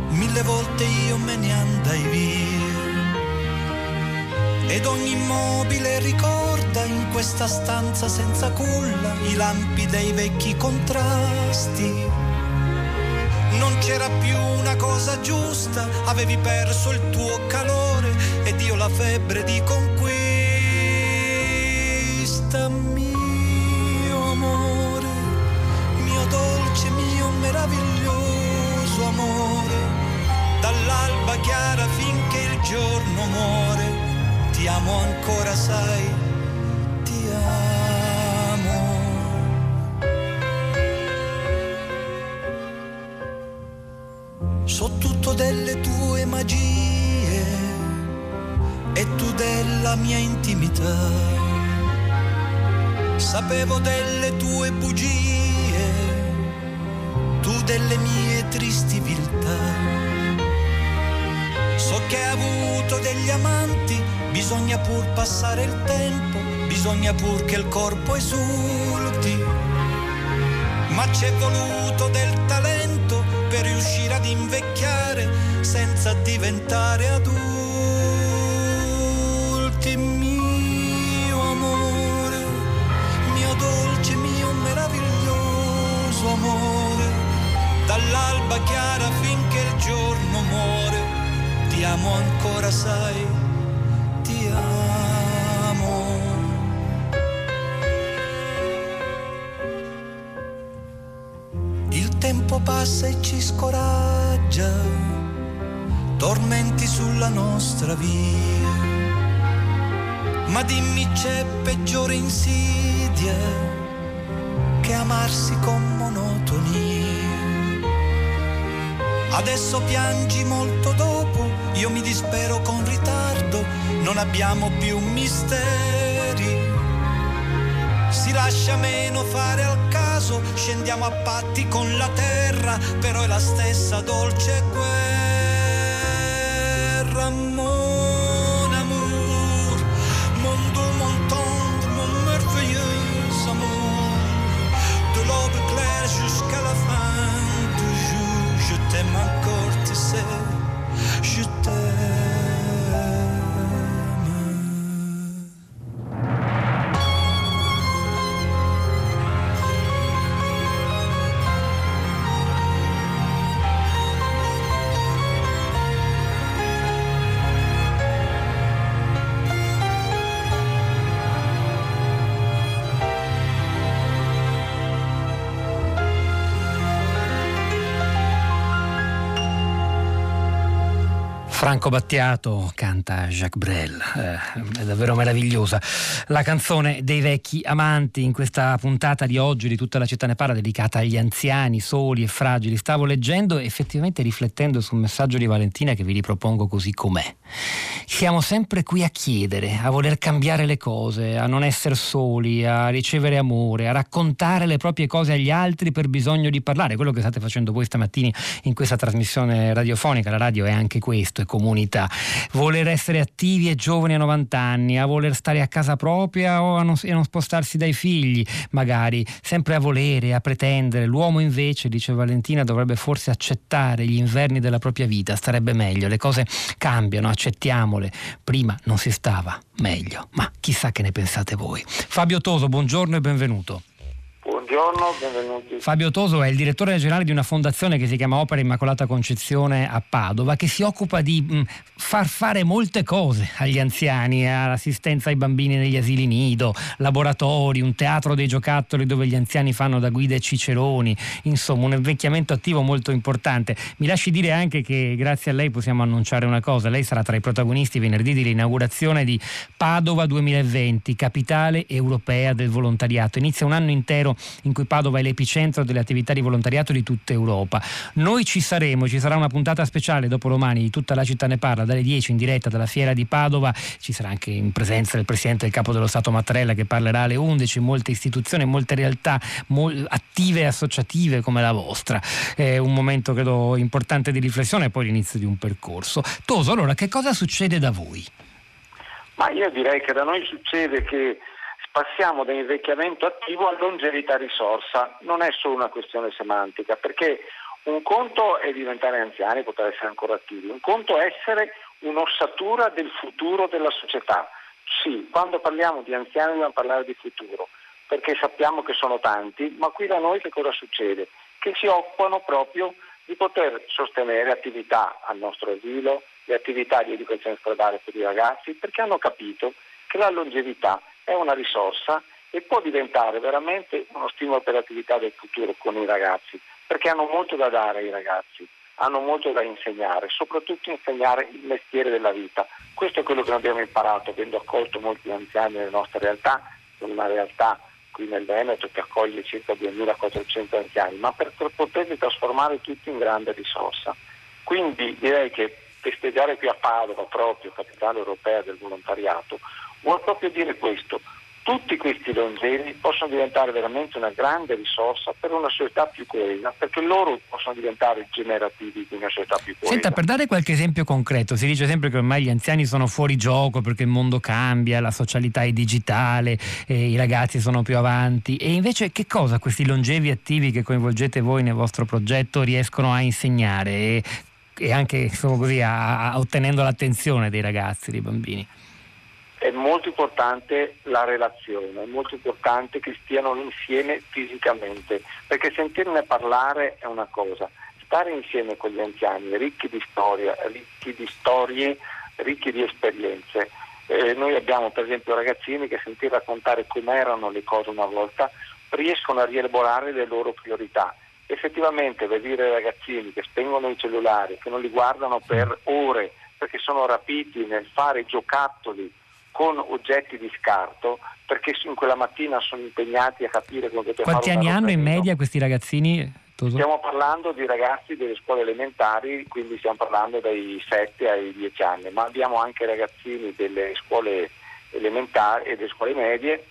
mille volte io me ne andai via. Ed ogni immobile ricorda in questa stanza senza culla i lampi dei vecchi contrasti. Non c'era più una cosa giusta, avevi perso il tuo calore ed io la febbre di conquista muore, ti amo ancora sai, ti amo. So tutto delle tue magie e tu della mia intimità. Sapevo delle tue bugie tu delle mie tristi viltà. Che hai avuto degli amanti, bisogna pur passare il tempo, bisogna pur che il corpo esulti. Ma c'è voluto del talento per riuscire ad invecchiare senza diventare adulti. Amo ancora, sai, ti amo. Il tempo passa e ci scoraggia, tormenti sulla nostra via. Ma dimmi c'è peggiore insidia che amarsi con monotonia. Adesso piangi molto dopo, io mi dispero con ritardo, non abbiamo più misteri. Si lascia meno fare al caso, scendiamo a patti con la terra, però è la stessa dolce guerra. Franco Battiato canta Jacques Brel, eh, è davvero meravigliosa. La canzone dei vecchi amanti in questa puntata di oggi di tutta la città ne parla dedicata agli anziani soli e fragili. Stavo leggendo e effettivamente riflettendo sul messaggio di Valentina che vi ripropongo così com'è, siamo sempre qui a chiedere, a voler cambiare le cose, a non essere soli, a ricevere amore, a raccontare le proprie cose agli altri per bisogno di parlare. Quello che state facendo voi stamattina in questa trasmissione radiofonica, la radio è anche questo, è comunità. Voler essere attivi e giovani a 90 anni, a voler stare a casa propria o a non, a non spostarsi dai figli, magari, sempre a volere, a pretendere. L'uomo invece, dice Valentina, dovrebbe forse accettare gli inverni della propria vita, starebbe meglio, le cose cambiano, accettiamole. Prima non si stava meglio, ma chissà che ne pensate voi. Fabio Toso, buongiorno e benvenuto. Buongiorno, benvenuti. Fabio Toso è il direttore generale di una fondazione che si chiama Opera Immacolata Concezione a Padova, che si occupa di far fare molte cose agli anziani, all'assistenza ai bambini negli asili nido, laboratori, un teatro dei giocattoli dove gli anziani fanno da guida e ciceroni, insomma un invecchiamento attivo molto importante. Mi lasci dire anche che grazie a lei possiamo annunciare una cosa, lei sarà tra i protagonisti venerdì dell'inaugurazione di Padova 2020, capitale europea del volontariato. Inizia un anno intero in cui Padova è l'epicentro delle attività di volontariato di tutta Europa. Noi ci saremo, ci sarà una puntata speciale dopo domani di tutta la città ne parla dalle 10 in diretta dalla fiera di Padova, ci sarà anche in presenza del Presidente del Capo dello Stato Mattarella che parlerà alle 11, molte istituzioni, molte realtà attive e associative come la vostra. È un momento credo importante di riflessione e poi l'inizio di un percorso. Toso, allora che cosa succede da voi? Ma io direi che da noi succede che passiamo da invecchiamento attivo a longevità risorsa. Non è solo una questione semantica, perché un conto è diventare anziani, poter essere ancora attivi, un conto è essere un'ossatura del futuro della società. Sì, quando parliamo di anziani dobbiamo parlare di futuro, perché sappiamo che sono tanti, ma qui da noi che cosa succede? Che si occupano proprio di poter sostenere attività al nostro asilo, le attività di educazione stradale per i ragazzi, perché hanno capito che la longevità è una risorsa e può diventare veramente uno stimolo per l'attività del futuro con i ragazzi, perché hanno molto da dare ai ragazzi, hanno molto da insegnare, soprattutto insegnare il mestiere della vita. Questo è quello che abbiamo imparato avendo accolto molti anziani nelle nostre realtà, in una realtà qui nel Veneto che accoglie circa 2400 anziani, ma per poterli trasformare tutti in grande risorsa. Quindi direi che festeggiare qui a Padova, proprio capitale europea del volontariato, vuol proprio dire questo. Tutti questi longevi possono diventare veramente una grande risorsa per una società più coesa, perché loro possono diventare generativi di una società più coesa. Senta, per dare qualche esempio concreto, si dice sempre che ormai gli anziani sono fuori gioco perché il mondo cambia, la socialità è digitale, eh, i ragazzi sono più avanti. E invece che cosa questi longevi attivi che coinvolgete voi nel vostro progetto riescono a insegnare e, e anche così, a, a, ottenendo l'attenzione dei ragazzi, dei bambini? È molto importante la relazione, è molto importante che stiano insieme fisicamente, perché sentirne parlare è una cosa, stare insieme con gli anziani, ricchi di storia, ricchi di storie, ricchi di esperienze. Eh, noi abbiamo per esempio ragazzini che sentir raccontare com'erano le cose una volta riescono a rielaborare le loro priorità. Effettivamente vedere ragazzini che spengono i cellulari, che non li guardano per ore perché sono rapiti nel fare giocattoli con oggetti di scarto perché in quella mattina sono impegnati a capire come potete Quanti anni hanno in media questi ragazzini? Stiamo parlando di ragazzi delle scuole elementari, quindi stiamo parlando dai 7 ai 10 anni, ma abbiamo anche ragazzini delle scuole elementari e delle scuole medie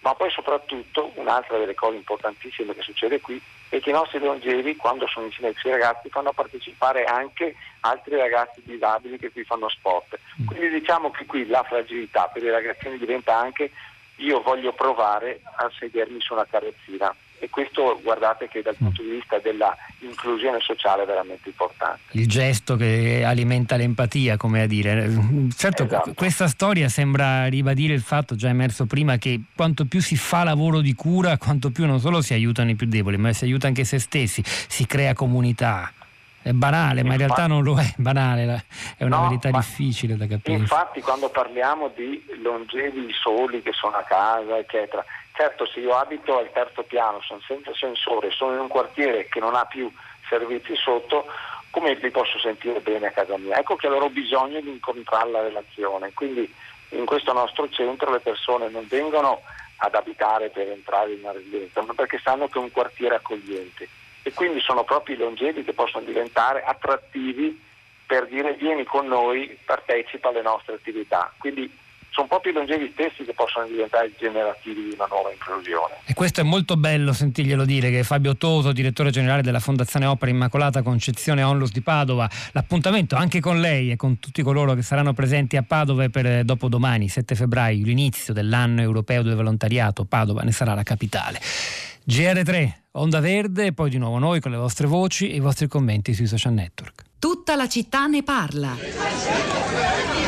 ma poi soprattutto un'altra delle cose importantissime che succede qui è che i nostri longevi quando sono insieme ai ragazzi fanno partecipare anche altri ragazzi disabili che qui fanno sport. Mm. Quindi diciamo che qui la fragilità per i ragazzini diventa anche io voglio provare a sedermi su una carrozzina e questo guardate che dal punto di vista dell'inclusione sociale è veramente importante. Il gesto che alimenta l'empatia, come a dire. Certo, esatto. questa storia sembra ribadire il fatto già emerso prima che quanto più si fa lavoro di cura, quanto più non solo si aiutano i più deboli, ma si aiuta anche se stessi, si crea comunità. È banale, ma in realtà non lo è banale, è una no, verità difficile da capire. Infatti quando parliamo di longevi soli che sono a casa, eccetera, certo se io abito al terzo piano, sono senza sensore, sono in un quartiere che non ha più servizi sotto, come li posso sentire bene a casa mia? Ecco che allora ho bisogno di incontrare la relazione, quindi in questo nostro centro le persone non vengono ad abitare per entrare in una residenza, ma perché sanno che è un quartiere accogliente e quindi sono proprio i longevi che possono diventare attrattivi per dire vieni con noi, partecipa alle nostre attività. Quindi sono proprio i longevi stessi che possono diventare generativi di una nuova inclusione. E questo è molto bello sentirglielo dire che Fabio Toso, direttore generale della Fondazione Opera Immacolata Concezione Onlus di Padova, l'appuntamento anche con lei e con tutti coloro che saranno presenti a Padova per eh, dopodomani, 7 febbraio, l'inizio dell'anno europeo del volontariato, Padova ne sarà la capitale. GR3, Onda Verde e poi di nuovo noi con le vostre voci e i vostri commenti sui social network. Tutta la città ne parla.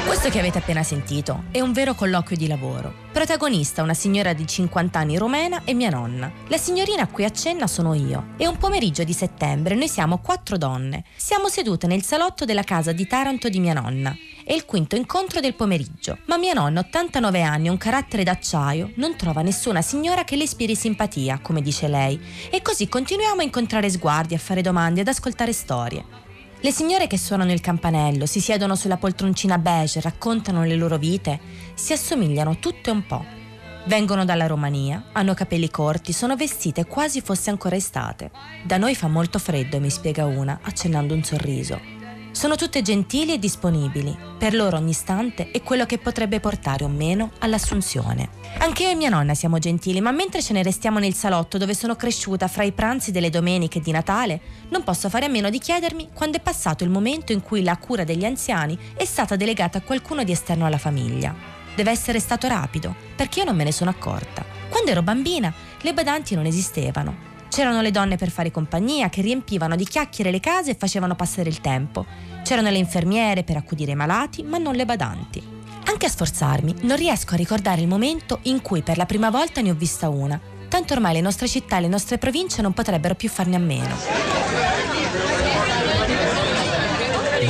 Questo che avete appena sentito è un vero colloquio di lavoro. Protagonista una signora di 50 anni romena e mia nonna. La signorina a cui accenna sono io. È un pomeriggio di settembre, noi siamo quattro donne. Siamo sedute nel salotto della casa di Taranto di mia nonna. È il quinto incontro del pomeriggio. Ma mia nonna, 89 anni, un carattere d'acciaio, non trova nessuna signora che le ispiri simpatia, come dice lei. E così continuiamo a incontrare sguardi, a fare domande, ad ascoltare storie. Le signore che suonano il campanello, si siedono sulla poltroncina beige, raccontano le loro vite, si assomigliano tutte un po'. Vengono dalla Romania, hanno capelli corti, sono vestite quasi fosse ancora estate. Da noi fa molto freddo, mi spiega una, accennando un sorriso. Sono tutte gentili e disponibili. Per loro ogni istante è quello che potrebbe portare o meno all'assunzione. Anche io e mia nonna siamo gentili, ma mentre ce ne restiamo nel salotto dove sono cresciuta fra i pranzi delle domeniche di Natale, non posso fare a meno di chiedermi quando è passato il momento in cui la cura degli anziani è stata delegata a qualcuno di esterno alla famiglia. Deve essere stato rapido, perché io non me ne sono accorta. Quando ero bambina, le badanti non esistevano. C'erano le donne per fare compagnia che riempivano di chiacchiere le case e facevano passare il tempo. C'erano le infermiere per accudire i malati, ma non le badanti. Anche a sforzarmi, non riesco a ricordare il momento in cui per la prima volta ne ho vista una. Tanto ormai le nostre città e le nostre province non potrebbero più farne a meno.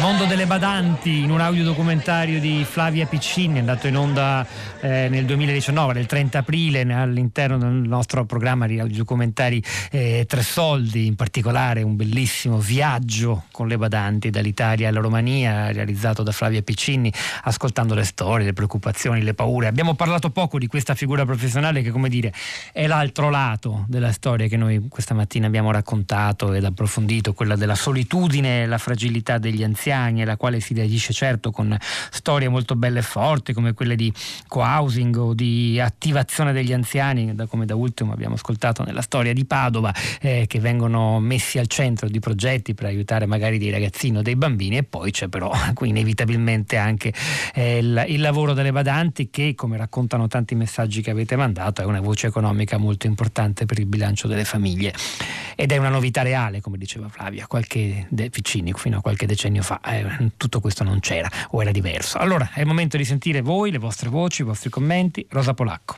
Mondo delle badanti in un audiodocumentario di Flavia Piccini andato in onda eh, nel 2019, nel 30 aprile, all'interno del nostro programma di audiodocumentari eh, Tre Soldi, in particolare un bellissimo viaggio con le badanti dall'Italia alla Romania, realizzato da Flavia Piccini, ascoltando le storie, le preoccupazioni, le paure. Abbiamo parlato poco di questa figura professionale che, come dire, è l'altro lato della storia che noi questa mattina abbiamo raccontato ed approfondito, quella della solitudine e la fragilità degli anziani anziani, alla quale si reagisce certo con storie molto belle e forti come quelle di co-housing o di attivazione degli anziani, come da ultimo abbiamo ascoltato nella storia di Padova, eh, che vengono messi al centro di progetti per aiutare magari dei ragazzini o dei bambini e poi c'è però inevitabilmente anche eh, il, il lavoro delle badanti che, come raccontano tanti messaggi che avete mandato, è una voce economica molto importante per il bilancio delle famiglie. Ed è una novità reale, come diceva Flavia, qualche de- Piccini fino a qualche decennio fa eh, tutto questo non c'era o era diverso. Allora è il momento di sentire voi, le vostre voci, i vostri commenti. Rosa Polacco.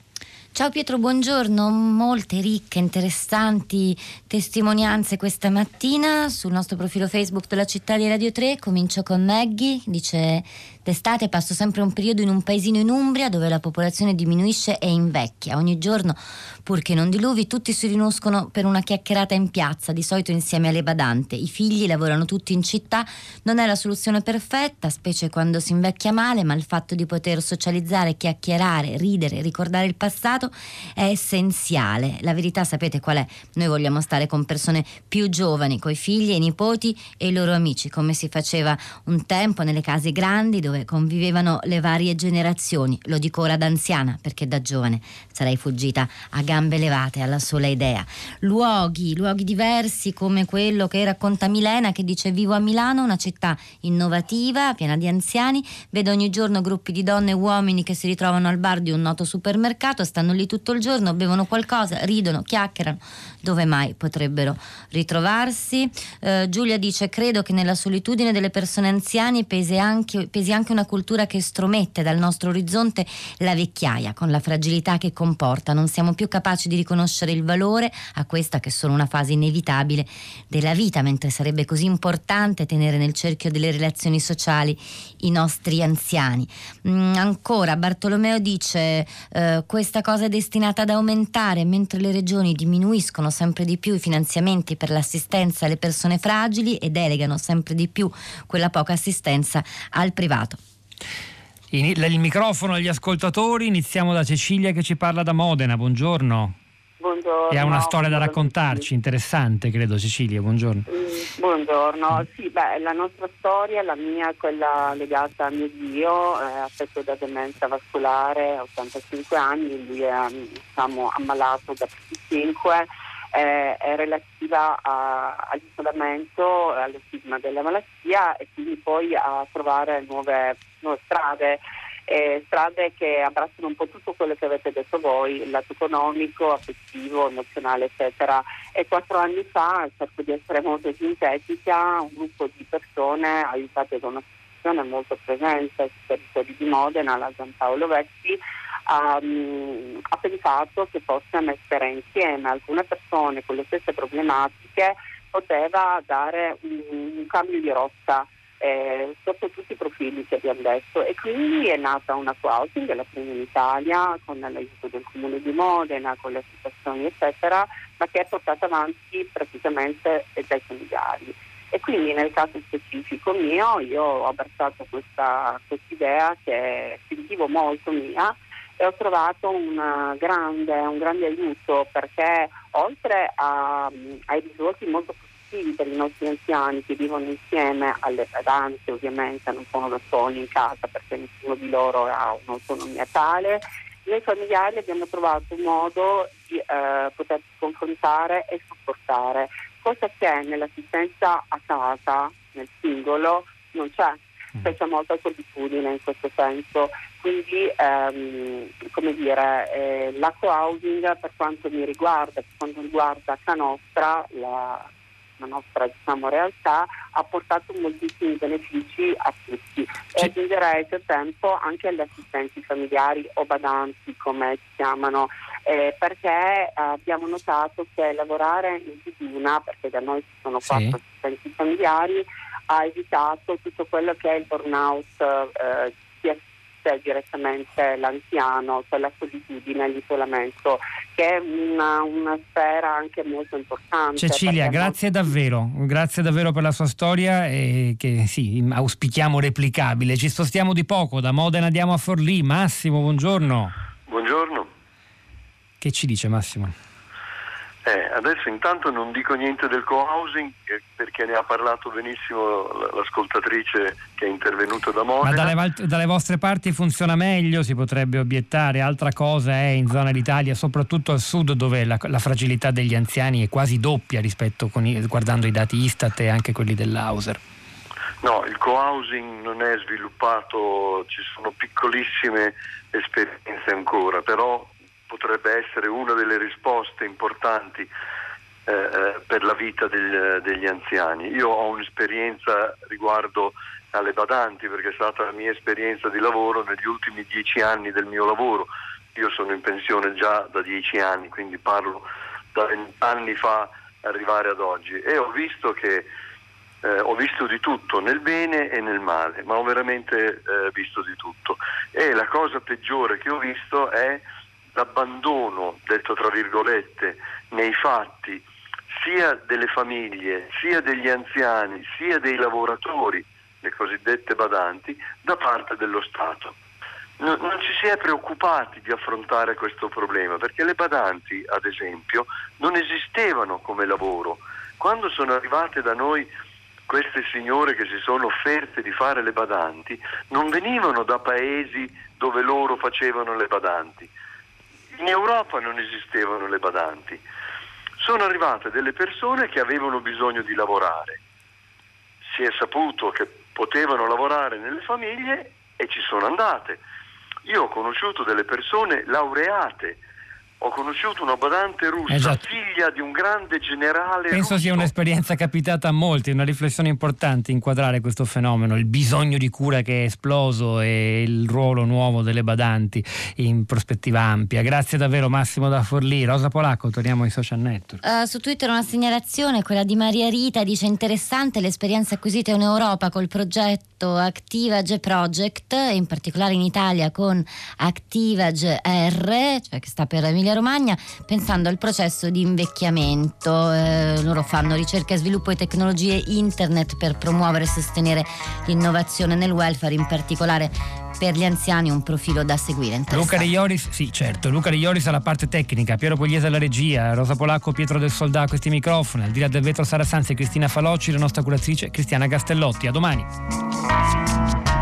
Ciao Pietro, buongiorno. Molte ricche, interessanti testimonianze questa mattina sul nostro profilo Facebook della città di Radio 3. Comincio con Maggie, dice D'estate passo sempre un periodo in un paesino in Umbria dove la popolazione diminuisce e invecchia. Ogni giorno, pur che non diluvi, tutti si riuniscono per una chiacchierata in piazza, di solito insieme alle badante. I figli lavorano tutti in città, non è la soluzione perfetta, specie quando si invecchia male, ma il fatto di poter socializzare, chiacchierare, ridere, ricordare il passato è essenziale. La verità sapete qual è? Noi vogliamo stare con persone più giovani, coi figli e i nipoti e i loro amici, come si faceva un tempo nelle case grandi dove dove convivevano le varie generazioni. Lo dico ora da anziana, perché da giovane sarei fuggita a gambe levate alla sola idea. Luoghi, luoghi diversi come quello che racconta Milena che dice vivo a Milano, una città innovativa, piena di anziani, vedo ogni giorno gruppi di donne e uomini che si ritrovano al bar di un noto supermercato, stanno lì tutto il giorno, bevono qualcosa, ridono, chiacchierano, dove mai potrebbero ritrovarsi. Eh, Giulia dice credo che nella solitudine delle persone anziane pesi anche, pesi anche anche una cultura che stromette dal nostro orizzonte la vecchiaia con la fragilità che comporta. Non siamo più capaci di riconoscere il valore a questa che è solo una fase inevitabile della vita, mentre sarebbe così importante tenere nel cerchio delle relazioni sociali i nostri anziani. Mm, ancora Bartolomeo dice eh, questa cosa è destinata ad aumentare mentre le regioni diminuiscono sempre di più i finanziamenti per l'assistenza alle persone fragili e delegano sempre di più quella poca assistenza al privato il microfono agli ascoltatori, iniziamo da Cecilia che ci parla da Modena, buongiorno. Buongiorno. E ha una storia da raccontarci, interessante, credo, Cecilia, buongiorno. Mm, buongiorno, sì, beh, la nostra storia, la mia, quella legata a mio zio, eh, affetto da demenza vascolare, 85 anni, lui è diciamo, ammalato da 25 eh, è relativa a, all'isolamento, allo stigma della malattia e quindi poi a trovare nuove, nuove strade. Eh, strade che abbracciano un po' tutto quello che avete detto voi, il lato economico, affettivo, emozionale, eccetera. E quattro anni fa, cerco di essere molto sintetica, un gruppo di persone aiutate da un'associazione molto presente sui territori di Modena, la Gian Paolo Vecchi, ha, um, ha pensato che fosse mettere insieme alcune persone con le stesse problematiche poteva dare un, un cambio di rotta eh, sotto tutti i profili che abbiamo detto e quindi è nata una co-housing, la prima in Italia con l'aiuto del comune di Modena, con le associazioni eccetera, ma che è portata avanti praticamente dai familiari. E quindi nel caso specifico mio io ho abbracciato questa idea che sentivo molto mia e ho trovato grande, un grande aiuto perché oltre a, ai risvolti molto positivi per i nostri anziani che vivono insieme alle pedanze, ovviamente non sono da soli in casa perché nessuno di loro ha un'autonomia tale, noi familiari abbiamo trovato un modo di eh, potersi confrontare e supportare, cosa che nell'assistenza a casa, nel singolo, non c'è c'è mm. molta solitudine in questo senso. Quindi, ehm, come dire, eh, la co-housing per quanto mi riguarda, per quanto riguarda Canostra, la, la nostra diciamo, realtà, ha portato moltissimi benefici a tutti. E aggiungerei per tempo anche agli assistenti familiari o badanti, come si chiamano, eh, perché abbiamo notato che lavorare in una, perché da noi ci sono quattro sì. assistenti familiari, ha evitato tutto quello che è il burnout eh, sia direttamente l'anziano, cioè la solitudine, l'isolamento, che è una, una sfera anche molto importante. Cecilia, grazie molto... davvero, grazie davvero per la sua storia e che sì, auspichiamo replicabile. Ci spostiamo di poco, da Modena andiamo a Forlì. Massimo, buongiorno. Buongiorno. Che ci dice Massimo? Eh, adesso intanto non dico niente del co-housing eh, perché ne ha parlato benissimo l'ascoltatrice che è intervenuta da Modena. Ma dalle, dalle, vostre parti funziona meglio, si potrebbe obiettare. Altra cosa è in zona d'Italia, soprattutto al sud, dove la, la fragilità degli anziani è quasi doppia rispetto con i, guardando i dati Istat e anche quelli dell'Auser. No, il co-housing non è sviluppato, ci sono piccolissime esperienze ancora, però potrebbe essere una delle risposte importanti eh, eh, per la vita del, degli anziani. Io ho un'esperienza riguardo alle badanti perché è stata la mia esperienza di lavoro negli ultimi dieci anni del mio lavoro. Io sono in pensione già da dieci anni, quindi parlo da vent'anni fa arrivare ad oggi e ho visto che eh, ho visto di tutto, nel bene e nel male, ma ho veramente eh, visto di tutto. E la cosa peggiore che ho visto è l'abbandono, detto tra virgolette, nei fatti sia delle famiglie, sia degli anziani, sia dei lavoratori, le cosiddette badanti, da parte dello Stato. Non, non ci si è preoccupati di affrontare questo problema perché le badanti, ad esempio, non esistevano come lavoro. Quando sono arrivate da noi queste signore che si sono offerte di fare le badanti, non venivano da paesi dove loro facevano le badanti, in Europa non esistevano le badanti, sono arrivate delle persone che avevano bisogno di lavorare, si è saputo che potevano lavorare nelle famiglie e ci sono andate. Io ho conosciuto delle persone laureate ho conosciuto una badante russa, esatto. figlia di un grande generale. Penso russo. sia un'esperienza capitata a molti, una riflessione importante inquadrare questo fenomeno, il bisogno di cura che è esploso e il ruolo nuovo delle badanti in prospettiva ampia. Grazie davvero Massimo da Forlì. Rosa Polacco, torniamo ai social network. Uh, su Twitter una segnalazione, quella di Maria Rita, dice interessante l'esperienza acquisita in Europa col progetto Activage Project, in particolare in Italia con Activage R, cioè che sta per Emilia Romagna pensando al processo di invecchiamento. Eh, loro fanno ricerca, sviluppo e tecnologie internet per promuovere e sostenere l'innovazione nel welfare, in particolare per gli anziani un profilo da seguire. Luca De Ioris, sì certo, Luca De Ioris alla parte tecnica, Piero Pugliese alla regia, Rosa Polacco, Pietro del Soldà a questi microfoni, al di là del vetro Sara Sanzi e Cristina Falocci, la nostra curatrice Cristiana Castellotti. A domani.